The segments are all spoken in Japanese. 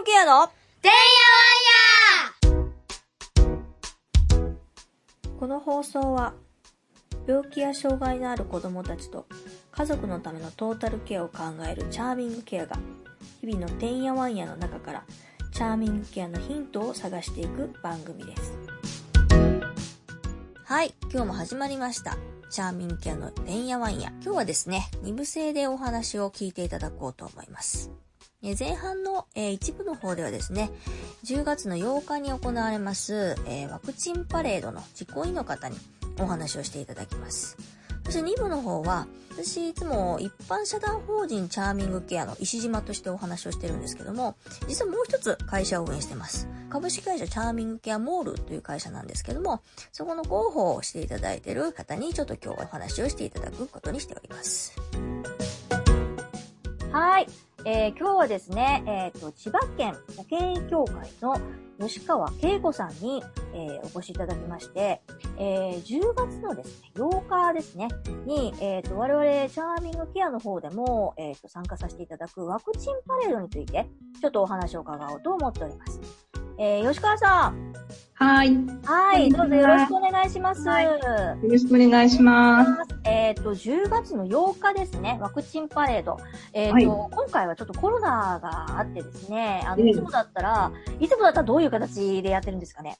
グケアのてんやわんやこの放送は病気や障害のある子供たちと家族のためのトータルケアを考えるチャーミングケアが日々のてんやわんやの中からチャーミングケアのヒントを探していく番組です。はい、今日も始まりました。チャーミングケアのてんやわんや。今日はですね、2部制でお話を聞いていただこうと思います。え前半の、え一部の方ではですね、10月の8日に行われます、えワクチンパレードの実行委員の方にお話をしていただきます。そして2部の方は、私いつも一般社団法人チャーミングケアの石島としてお話をしてるんですけども、実はもう一つ会社を運営してます。株式会社チャーミングケアモールという会社なんですけども、そこの広報をしていただいてる方にちょっと今日はお話をしていただくことにしております。はい。えー今日はですね、えっ、と、千葉県保健医協会の吉川恵子さんに、えーお越しいただきまして、えー10月のですね、8日ですね、に、えっ、と、我々、チャーミングケアの方でも、えっ、と、参加させていただくワクチンパレードについて、ちょっとお話を伺おうと思っております。え吉川さん。はい。よはい、どうぞよろしくお願いします。はいろしくお願いします。えっ、と、10月の8日ですね、ワクチンパレード。えっ、と、はい今回はちょっとコロナがあってですね、あの、うんいつもだったら、いつもだったらどういう形でやってるんですかね？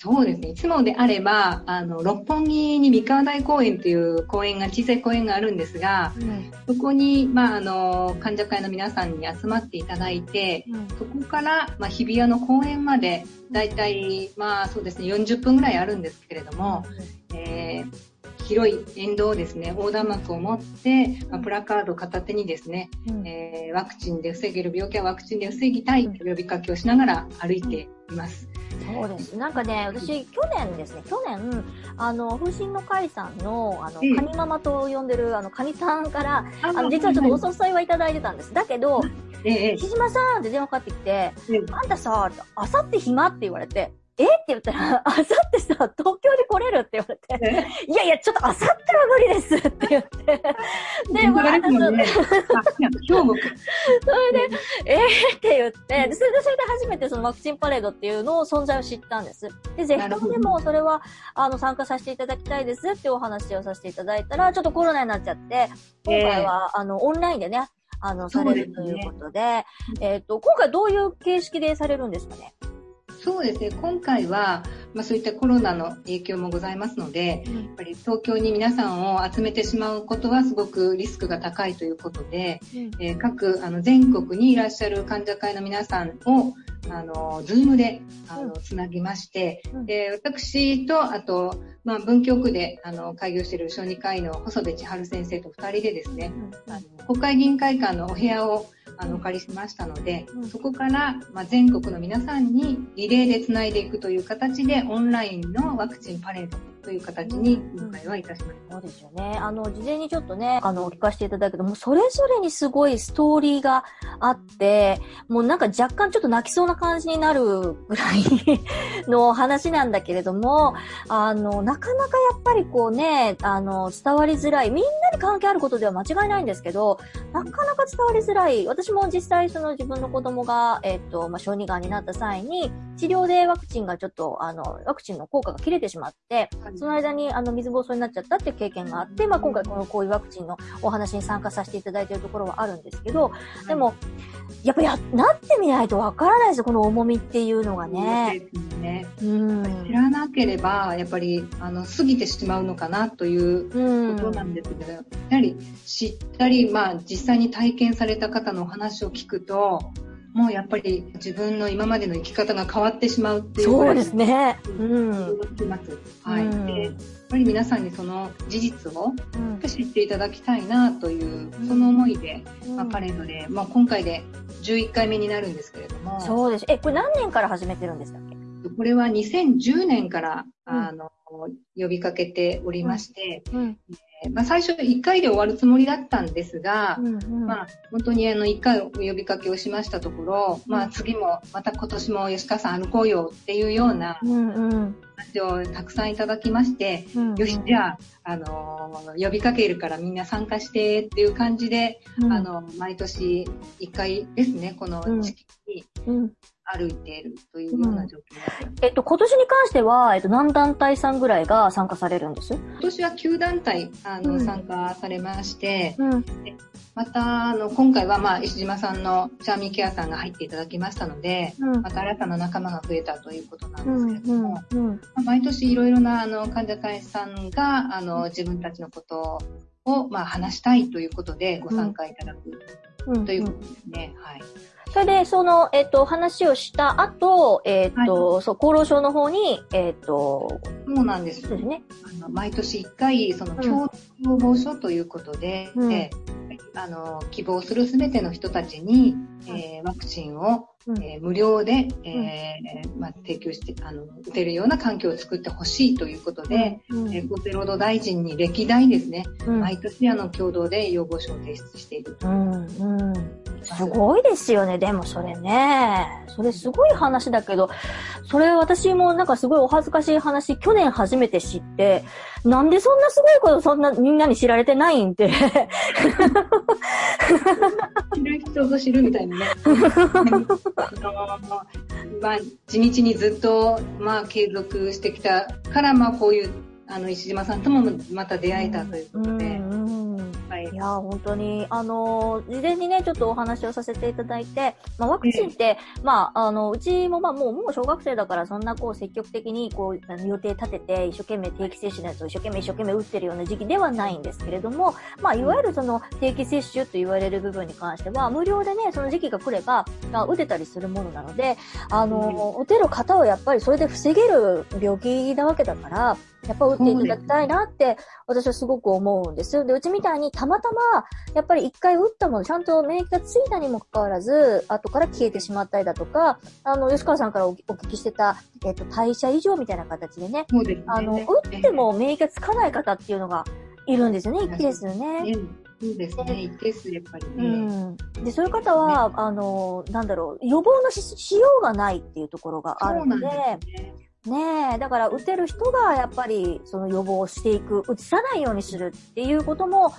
そうですね。いつもであれば、あの、六本木に三河台公園という公園が、小さい公園があるんですが、うん。そこに、まあ、あの、患者会の皆さんに集まっていただいて、そこから、まあ、日比谷の公園まで、だいたい、まあ、そうですね、40分ぐらいあるんですけれども、えー広い沿道をですね、横断幕を持って、まあ、プラカード片手にですね、うんえーワクチンで防げる病気はワクチンで防ぎたいという呼びかけをしながら歩いています。そうです。なんかね、私、去年ですね、去年、あの、風神の会さんの、あの、うんカニママと呼んでる、あの、カニさんから、ああの、実はちょっとお誘いはいただいてたんです。だけど、えええ木島さんって電話かかってきて、ええあんたさ、あさって暇？って言われて、え？って言ったら、あさってさ、東来れるって言われて、いやいや、ちょっとあさっては無理です って言って、で、まあ、本当ですも それで、えーって言って、でそれで、それで初めてそのワクチンパレードっていうのを存在を知ったんです。で、ぜひともでもそれは、あの、参加させていただきたいですってお話をさせていただいたら、ちょっとコロナになっちゃって、今回は、あの、オンラインでね、あの、されるということで、えっ、と、今回どういう形式でされるんですかね？そうですね、今回は、まあ、そういったコロナの影響もございますので、やっぱり東京に皆さんを集めてしまうことはすごくリスクが高いということで、えー各あの全国にいらっしゃる患者会の皆さんを、あの、ズームで、あの、うん。つなぎまして、うん。で、私と、あと、まあ、文京区で、あの、開業している小児科医の細部千春先生と二人でですね、あの国会議員会館のお部屋をあのお借りしましたので、うん。そこから、まあ、全国の皆さんにリレーでつないでいくという形でオンラインのワクチンパレードという形に今回はいたしました。そうですよね。あの、事前にちょっとね、あの、聞かせていただくけど、もうそれぞれにすごいストーリーがあって、もうなんか若干ちょっと泣きそうな感じになるぐらい の話なんだけれども、あの、なかなかやっぱりこうね、あの、伝わりづらい、みんなに関係あることでは間違いないんですけど、なかなか伝わりづらい。私も実際その自分の子供が、えっと、まあ、小児がんになった際に、治療でワクチンがちょっと、あの、ワクチンの効果が切れてしまって、その間にあの水暴走になっちゃったっていう経験があって、まあ、今回このこういうワクチンのお話に参加させていただいているところはあるんですけど、でも、やっぱや、なってみないとわからないですよ、この重みっていうのがそうね。ですね。うん。知らなければ、やっぱり、あの、過ぎてしまうのかなといううん。ことなんですけど、やはり知ったり、まあ、実際に体験された方のお話を聞くと、もうやっぱり自分の今までの生き方が変わってしまうっていうそうですね。うん。はい。うんで、やっぱり皆さんにその事実をうん知っていただきたいなという、その思いで、まあ、パレードで、まあ、今回で11回目になるんですけれども、そうです。え、これ何年から始めてるんでしたっけ？これは2010年から、あの、呼びかけておりまして、うん。えーまあ、最初1回で終わるつもりだったんですが、うん。うん。まあ、本当にあの、1回お呼びかけをしましたところ、まあ、次も、また今年も吉川さん歩こうよっていうようなうん。うん。話をたくさんいただきまして、うん。よし、じゃあ、あのー呼びかけるからみんな参加してっていう感じで、うんあの、毎年1回ですね、この時期に、うん。歩いているというような状況です。えっと、今年に関しては、えっと、何団体さんぐらいが参加されるんです？今年は9団体、あの、うん参加されまして、うん。また、あの、今回は、まあ、石島さんのチャーミーケアさんが入っていただきましたので、うんまた新たな仲間が増えたということなうんんですけれども、毎年いろいろな、あの、患者会さんが、あの、自分たちのことを、まあ、話したいということで、ご参加いただくうん。ということですね。はい。それで、その、えっと、話をした後、えっと、そう、厚労省の方に、えっと、そうなんです。ですね。あの毎年1回、その、うん共同防書ということで、うんえあの、希望するすべての人たちに、えーワクチンを、うんえー無料で、えーまあ、提供して、あの、打てるような環境を作ってほしいということで、うんえー厚生労働大臣に歴代ですね、うん毎年あの、共同で要望書を提出しているとうん、うん。すごいですよね、でもそれね。それすごい話だけど、それ私もなんかすごいお恥ずかしい話、去年初めて知って、なんでそんなすごいことそんなみんなに知られてないんって。知る人ぞ知るみたいなね。まあ、地道にずっと、まあ、継続してきたから、まあ、こういう、あの、石島さんともまた出会えたということで、うんうんはい。いやー、本当に、あのー事前にね、ちょっとお話をさせていただいて、まあ、ワクチンって、まあ、あの、うちも、まあ、もう、もう小学生だから、そんな、こう、積極的に、こう、予定立てて、一生懸命定期接種のやつを一生懸命一生懸命打ってるような時期ではないんですけれども、まあ、いわゆるその、定期接種と言われる部分に関しては、無料でね、その時期が来れば、あ打てたりするものなので、あのー、打てる方はやっぱりそれで防げる病気なわけだから、やっぱ打っていただきたいなって、私はすごく思うんです。で、うちみたいにたまたま、やっぱり一回打ったもの、ちゃんと免疫がついたにもかかわらず、後から消えてしまったりだとか、あの、吉川さんからおお聞きしてた、えっ、と、代謝異常みたいな形でね、ですね。あの、打っても免疫がつかない方っていうのがいるんですよね、一定ですよね。ね、そうですね。一定数、やっぱりうね。ん。で、そういう方は、あの、なんだろう、予防のししようがないっていうところがあるので、そうなんですね。ねえ、だから打てる人がやっぱりその予防をしていく、打ちさないようにするっていうことも、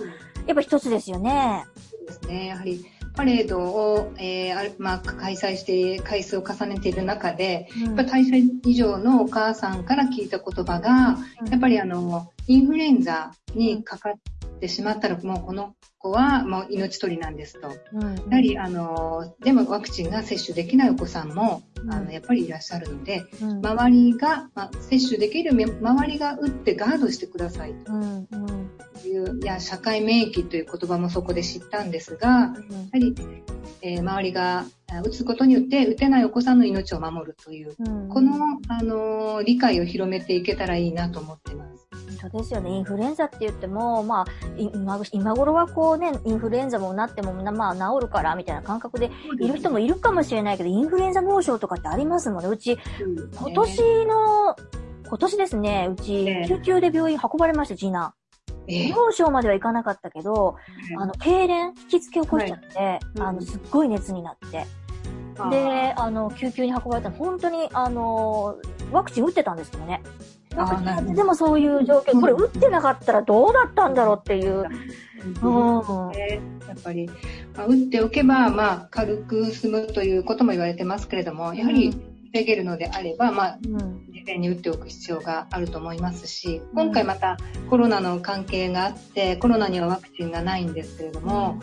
やっぱ一つですよね。そうですね。やはり、パレードを、えーまあ、開催して回数を重ねている中で、やっぱり代謝以上のお母さんから聞いた言葉が、やっぱりあの、インフルエンザにかかってしまったら、もうこの子はもう命取りなんですと。やうん、はり、あの、でもワクチンが接種できないお子さんも、うんあの、やっぱりいらっしゃるので、うん、周りが、まあ、接種できるめ周りが打ってガードしてくださいうん、うん、という、いや、社会免疫という言葉もそこで知ったんですが、やはり、えー周りがあ打つことによって、打てないお子さんの命を守るという、うん。この、あのー理解を広めていけたらいいなと思ってます。そうですよね。インフルエンザって言っても、まあ、い今今頃はこうね、インフルエンザもなっても、まあ、治るから、みたいな感覚でいる人もいるかもしれないけど、インフルエンザ脳症とかってありますもんね。うち、今年の、今年ですね、うちええ、救急で病院運ばれました、次男。えー脳症まではいかなかったけど、あの、痙攣、引きつけ起こしちゃって、うんあの、すっごい熱になって。で、あの、救急に運ばれたら、本当に、あの、ワクチン打ってたんですけどね。なでもそういう状況、これ打ってなかったらどうだったんだろうっていう。うん。ねやっぱり、まあ、打っておけば、まあ、軽く済むということも言われてますけれども、やはり防げるのであれば、まあ、うん。事前に打っておく必要があると思いますし、今回またコロナの関係があって、コロナにはワクチンがないんですけれども、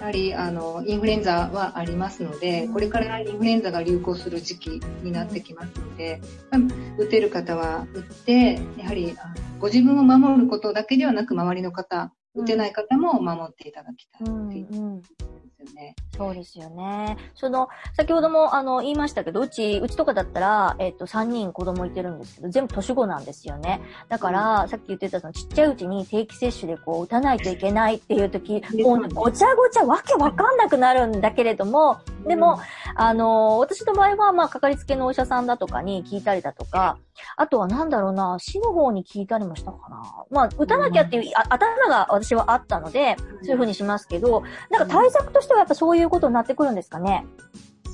やはりあのインフルエンザはありますので、これからインフルエンザが流行する時期になってきますので、まあ打てる方は打って、やはりご自分を守ることだけではなく、周りの方、打てない方も守っていただきたいいううん。ことですよね。そうですよね。その、先ほども、あの、言いましたけど、うち、うちとかだったら、えっ、と、3人子供いてるんですけど、全部年子なんですよね。だから、さっき言ってた、その、ちっちゃいうちに定期接種でこう、打たないといけないっていう時、もうね、ごちゃごちゃわけわかんなくなるんだけれども、でも、あの、私の場合は、まあ、かかりつけのお医者さんだとかに聞いたりだとか、あとはなんだろうな、市の方に聞いたりもしたかな。まあ、打たなきゃっていう、あ頭が私はあったので、そういうふうにしますけど、なんか対策としてはやっぱそういうことになってくるんですかね。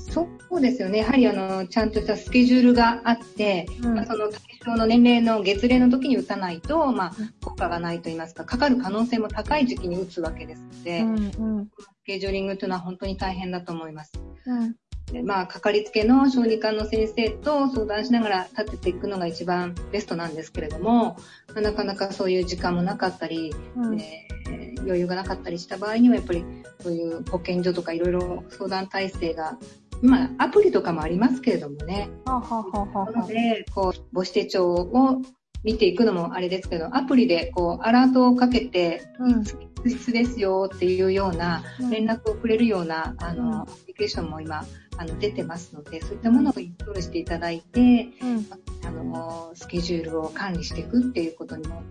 そうですよね。やはりあの、ちゃんとしたスケジュールがあって、うんまあ、その対象の年齢の月齢の時に打たないと、まあ、効果がないと言いますか、かかる可能性も高い時期に打つわけですので、うん、うん、スケジューリングというのは本当に大変だと思います。うん。まあ、かかりつけの小児科の先生と相談しながら立てていくのが一番ベストなんですけれども、なかなかそういう時間もなかったり、うん、えー、余裕がなかったりした場合には、やっぱりそういう保健所とかいろいろ相談体制がまあ、アプリとかもありますけれどもね。はははなので、こう、母子手帳を見ていくのもあれですけど、アプリでこう、アラートをかけて、うん、質ですよっていうような連絡をくれるような、あの、アプリケーションも今、あの、出てますので、そういったものをインストールしていただいて、うん、あの、スケジュールを管理していくっていうことにも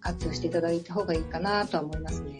活用していただいた方がいいかなとは思いますね。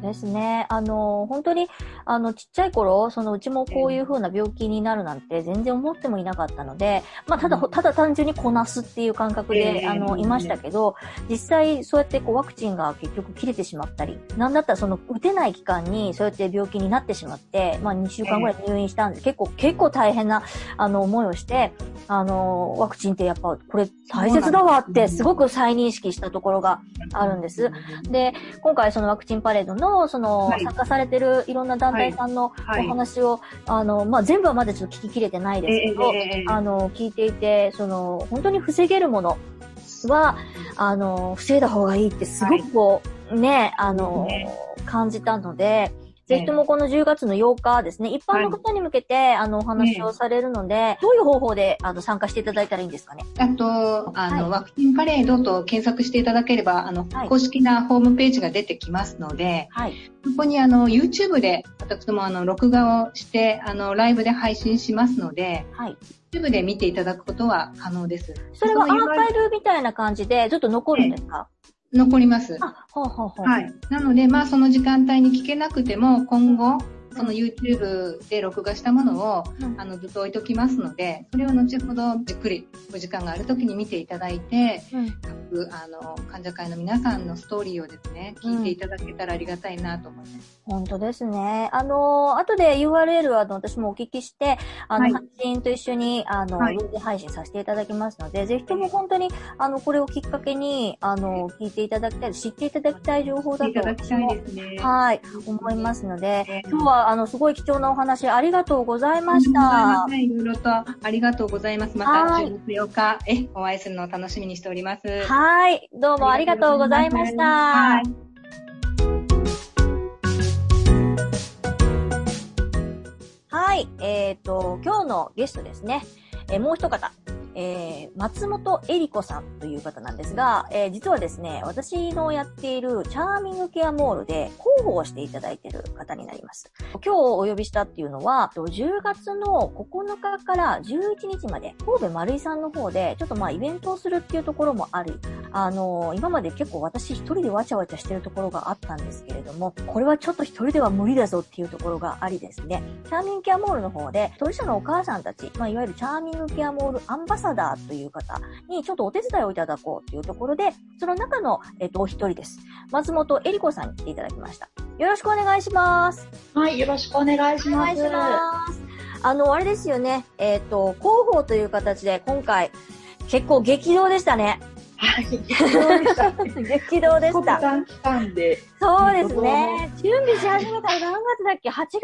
ですね。あの、本当に、あの、ちっちゃい頃、そのうちもこういう風な病気になるなんて全然思ってもいなかったので、まあ、ただ、ただ単純にこなすっていう感覚で、あの、いましたけど、実際そうやってこうワクチンが結局切れてしまったり、なんだったらその打てない期間にそうやって病気になってしまって、まあ、2週間ぐらい入院したんで、結構、結構大変な、あの、思いをして、あの、ワクチンってやっぱこれ大切だわってす。ごく再認識したところがあるんです。で、今回そのワクチンパレードのその、はい、参加されてるいろんな団体さんのお話を、はい、あの、まあ、全部はまだちょっと聞ききれてないですけど、えー、あの、聞いていて、その、本当に防げるものは、あの、防いだ方がいいってすごくこう、ね、あの、感じたので、ぜひともこの10月の8日ですね、一般の方に向けて、はい、あの、お話をされるので、どういう方法で、あの、参加していただいたらいいんですかね？あと、あの、はい、ワクチンパレードと検索していただければ、あの、はい、公式なホームページが出てきますので、はい。そこにあの、YouTube で、私どもあの、録画をして、あの、ライブで配信しますので、はい。YouTube で見ていただくことは可能です。それはアーカイブみたいな感じで、ずっと残るんですか？残ります。あ、ほうほうほう。はい。なので、まあ、その時間帯に聞けなくても、今後、その YouTube で録画したものを、うん、あのずっと置いときますので、それを後ほどじっくりお時間がある時に見ていただいて、うん、各あの患者会の皆さんのストーリーをですね、聞いていただけたらありがたいなと思います。本当ですね。あの、後で URL は私もお聞きして、あの、はい、発信と一緒に、あの、はい、配信させていただきますので、ぜひとも本当に、あの、これをきっかけに、あの、聞いていただきたい、知っていただきたい情報だと、ね、はい、思いますので、今日は、あの、すごい貴重なお話ありがとうございました。いろいろとありがとうございます。また10月8日、え、お会いするのを楽しみにしております。はい。どうもありがとうございました。はい。はい。えっ、ー、と、今日のゲストですね。えー、もう一方、えー、松本恵里子さんという方なんですが、えー、実はですね、私のやっているチャーミングケアモールで広報をしていただいている方になります。今日お呼びしたっていうのは、10月の9日から11日まで、神戸丸井さんの方で、ちょっとまあイベントをするっていうところもあり、あのー、今まで結構私一人でわちゃわちゃしてるところがあったんですけれども、これはちょっと一人では無理だぞっていうところがありですね、チャーミングケアモールの方で、当事者のお母さんたち、まあいわゆるチャーミングケアモールアンバサダーという方にちょっとお手伝いをいただこうというところで、その中の、えっと、お一人です。松本恵里子さんに来ていただきました。よろしくお願いします。はい、よろしくお願いします。お願いします。あの、あれですよね。えっ、ー、と、広報という形で今回、結構激動でしたね。はい、激動でした。激動でした。短期間で。そうですね。準備し始めたら何月だっけ ?8 月？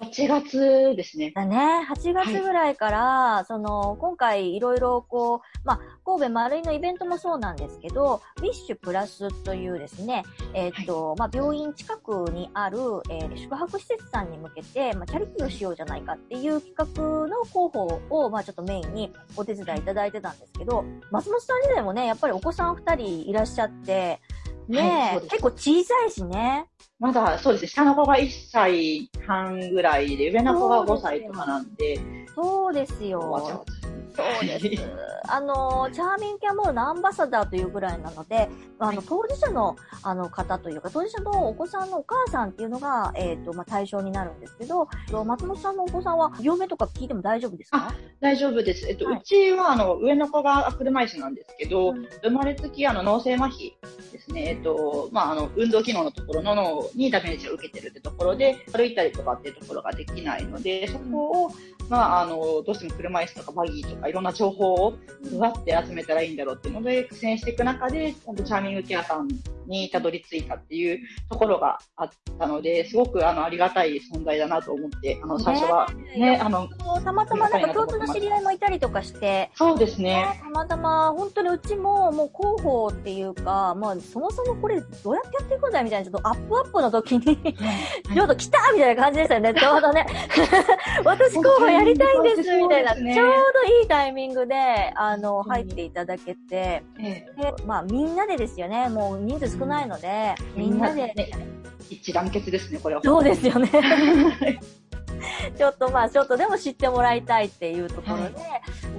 8月ですね。だね。8月ぐらいから、はい、その、今回いろいろこう、まあ、神戸丸井のイベントもそうなんですけど、ウィッシュプラスというですね、えっ、ー、と、はい、まあ、病院近くにある、えー、宿泊施設さんに向けて、まあ、チャリティーをしようじゃないかっていう企画の広報を、まあ、ちょっとメインにお手伝いいただいてたんですけど、松本さん自体もね、やっぱりお子さん2人いらっしゃって、ね、はい、結構小さいしね。まだそうですね、下の子が1歳半ぐらいで、上の子が5歳とかなんで。そうですよ。そうです。あの、チャーミンキャモールのアンバサダーというぐらいなので、あの、当事者の、あの、方というか、当事者のお子さんのお母さんっていうのが、えっ、ー、と、まあ、対象になるんですけど、松本さんのお子さんは、病名とか聞いても大丈夫ですか？大丈夫です。えっと、はい、うちは、あの、上の子が車椅子なんですけど、うん、生まれつき、あの、脳性麻痺ですね。えっと、まあ、あの、運動機能のところの脳にダメージを受けてるってところで、歩いたりとかっていうところができないので、そこを、まあ、あの、どうしても車椅子とかバギーとかいろんな情報をどうやって集めたらいいんだろうっていうので苦戦していく中で、チャーミングケアさんにたどり着いたっていうところがあったので、すごくあのありがたい存在だなと思って、あの最初はね、ねあの、たまたまなんか共通の知り合いもいたりとかして、そうですね。ねたまたま本当にうちももう広報っていうか、まあそもそもこれどうやってやっていくんだみたいな、ちょっとアップアップの時にちょうど来たみたいな感じでしたよね、ちょうどね。私広報やりたいんですみたいな、ね、ちょうどいいタイミングで、あの、入っていただけて、で、まあみんなでですよね、もう人数少ないので、みんなで、一致団結ですね、これは。そうですよね。ちょっとまあ、ちょっとでも知ってもらいたいっていうところで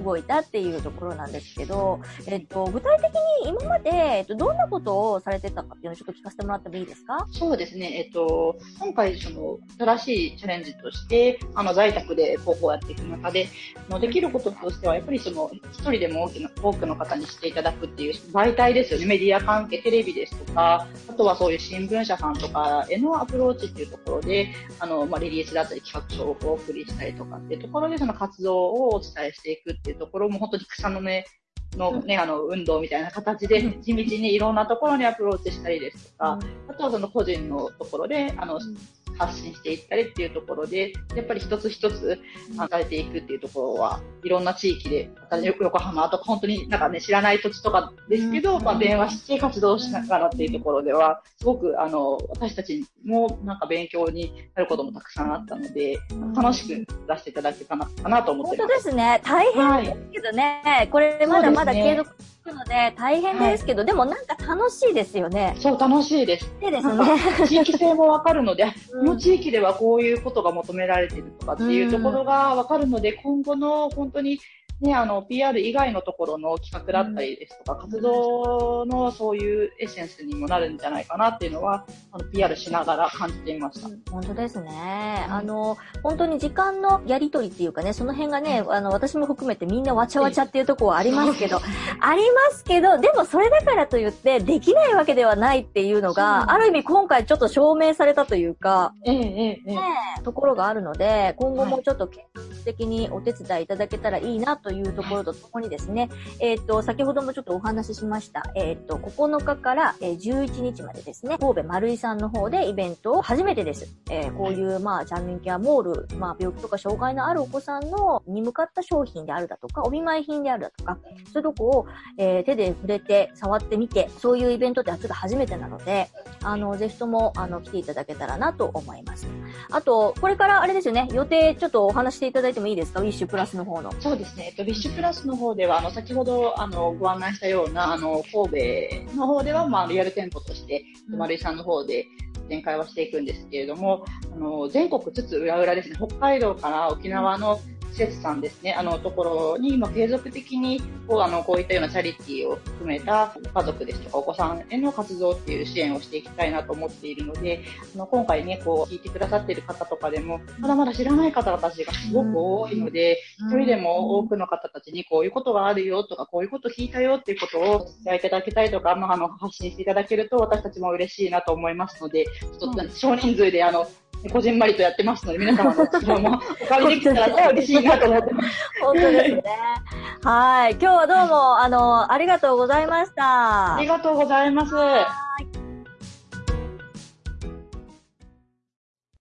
動いたっていうところなんですけど、はい、えっと、具体的に今まで、えっと、どんなことをされてたかっていうのをちょっと聞かせてもらってもいいですか？そうですね。えっと、今回、その、新しいチャレンジとして、あの、在宅で高校をやっていく中で、のできることとしては、やっぱりその、一人でも多くの多くの方に知っていただくっていう媒体ですよね。メディア関係、テレビですとか、あとはそういう新聞社さんとかへのアプローチっていうところで、あの、まあ、リリースだったり企画書をお送りしたりとかっていうところで、その活動をお伝えしていくっていうところも、本当に草の根のね、あの、運動みたいな形で、地道にいろんなところにアプローチしたりですとか、あとはその個人のところで、あの、発信していったりっていうところで、やっぱり一つ一つ考えていくっていうところは、いろんな地域で、横浜とか本当になんかね、知らない土地とかですけど、まあ電話して活動しながらっていうところでは、すごくあの、私たちもなんか勉強になることもたくさんあったので、楽しく出していただけたなかなと思ってます。本当ですね。大変ですけどね、はい、これまだまだ継続くので大変ですけど、はい、でもなんか楽しいですよね。そう、楽しいです。でですね。地域性もわかるので、この地域ではこういうことが求められてるとかっていうところがわかるので、今後の本当にね、あの、PR 以外のところの企画だったりですとか、活動のそういうエッセンスにもなるんじゃないかなっていうのは、あの、PR しながら感じていました。本当ですね。あの、本当に時間のやりとりっていうかね、その辺がね、あの、私も含めてみんなわちゃわちゃっていうところはありますけど、ありますけど、でもそれだからといって、できないわけではないっていうのが、ある意味今回ちょっと証明されたというか、ええええ、ところがあるので、今後もちょっと継続的にお手伝いいただけたらいいなというところとともにですね、えっ、ー、と、先ほどもちょっとお話ししました、えっ、ー、と、9日から11日までですね、神戸丸井さんの方でイベントを初めてです。えー、こういう、まあ、チャンネルケアモール、まあ、病気とか障害のあるお子さんのに向かった商品であるだとか、お見舞い品であるだとか、そういうとこを、えー、手で触れて、触ってみて、そういうイベントってちょっと初めてなので、あの、ぜひとも、あの、来ていただけたらなと思います。あと、これからあれですよね、予定ちょっとお話していただいてもいいですか？ウィッシュプラスの方の。そうですね。えっと、ウィッシュプラスの方では、あの、先ほど、あの、ご案内したような、あの、神戸の方では、まあ、リアル店舗として、丸井さんの方で展開はしていくんですけれども、あの、全国津々浦々ですね、北海道から沖縄の施設さんですね、あのところに、まあ、継続的にこうあのこういったようなチャリティーを含めた家族ですとかお子さんへの活動っていう支援をしていきたいなと思っているので、あの今回ね、こう聞いてくださっている方とかでも、まだまだ知らない方たちがすごく多いので、一人でも多くの方たちにこういうことがあるよとか、こういうこと聞いたよっていうことをお伝えいただけたりとか、まあ、あの発信していただけると私たちも嬉しいなと思いますので、ちょっと少人数であのこじんまりとやってますので、皆様の力もお借りできたら嬉しいなと思ってます。本当ですね。はい。今日はどうも、あの、ありがとうございました。ありがとうございます。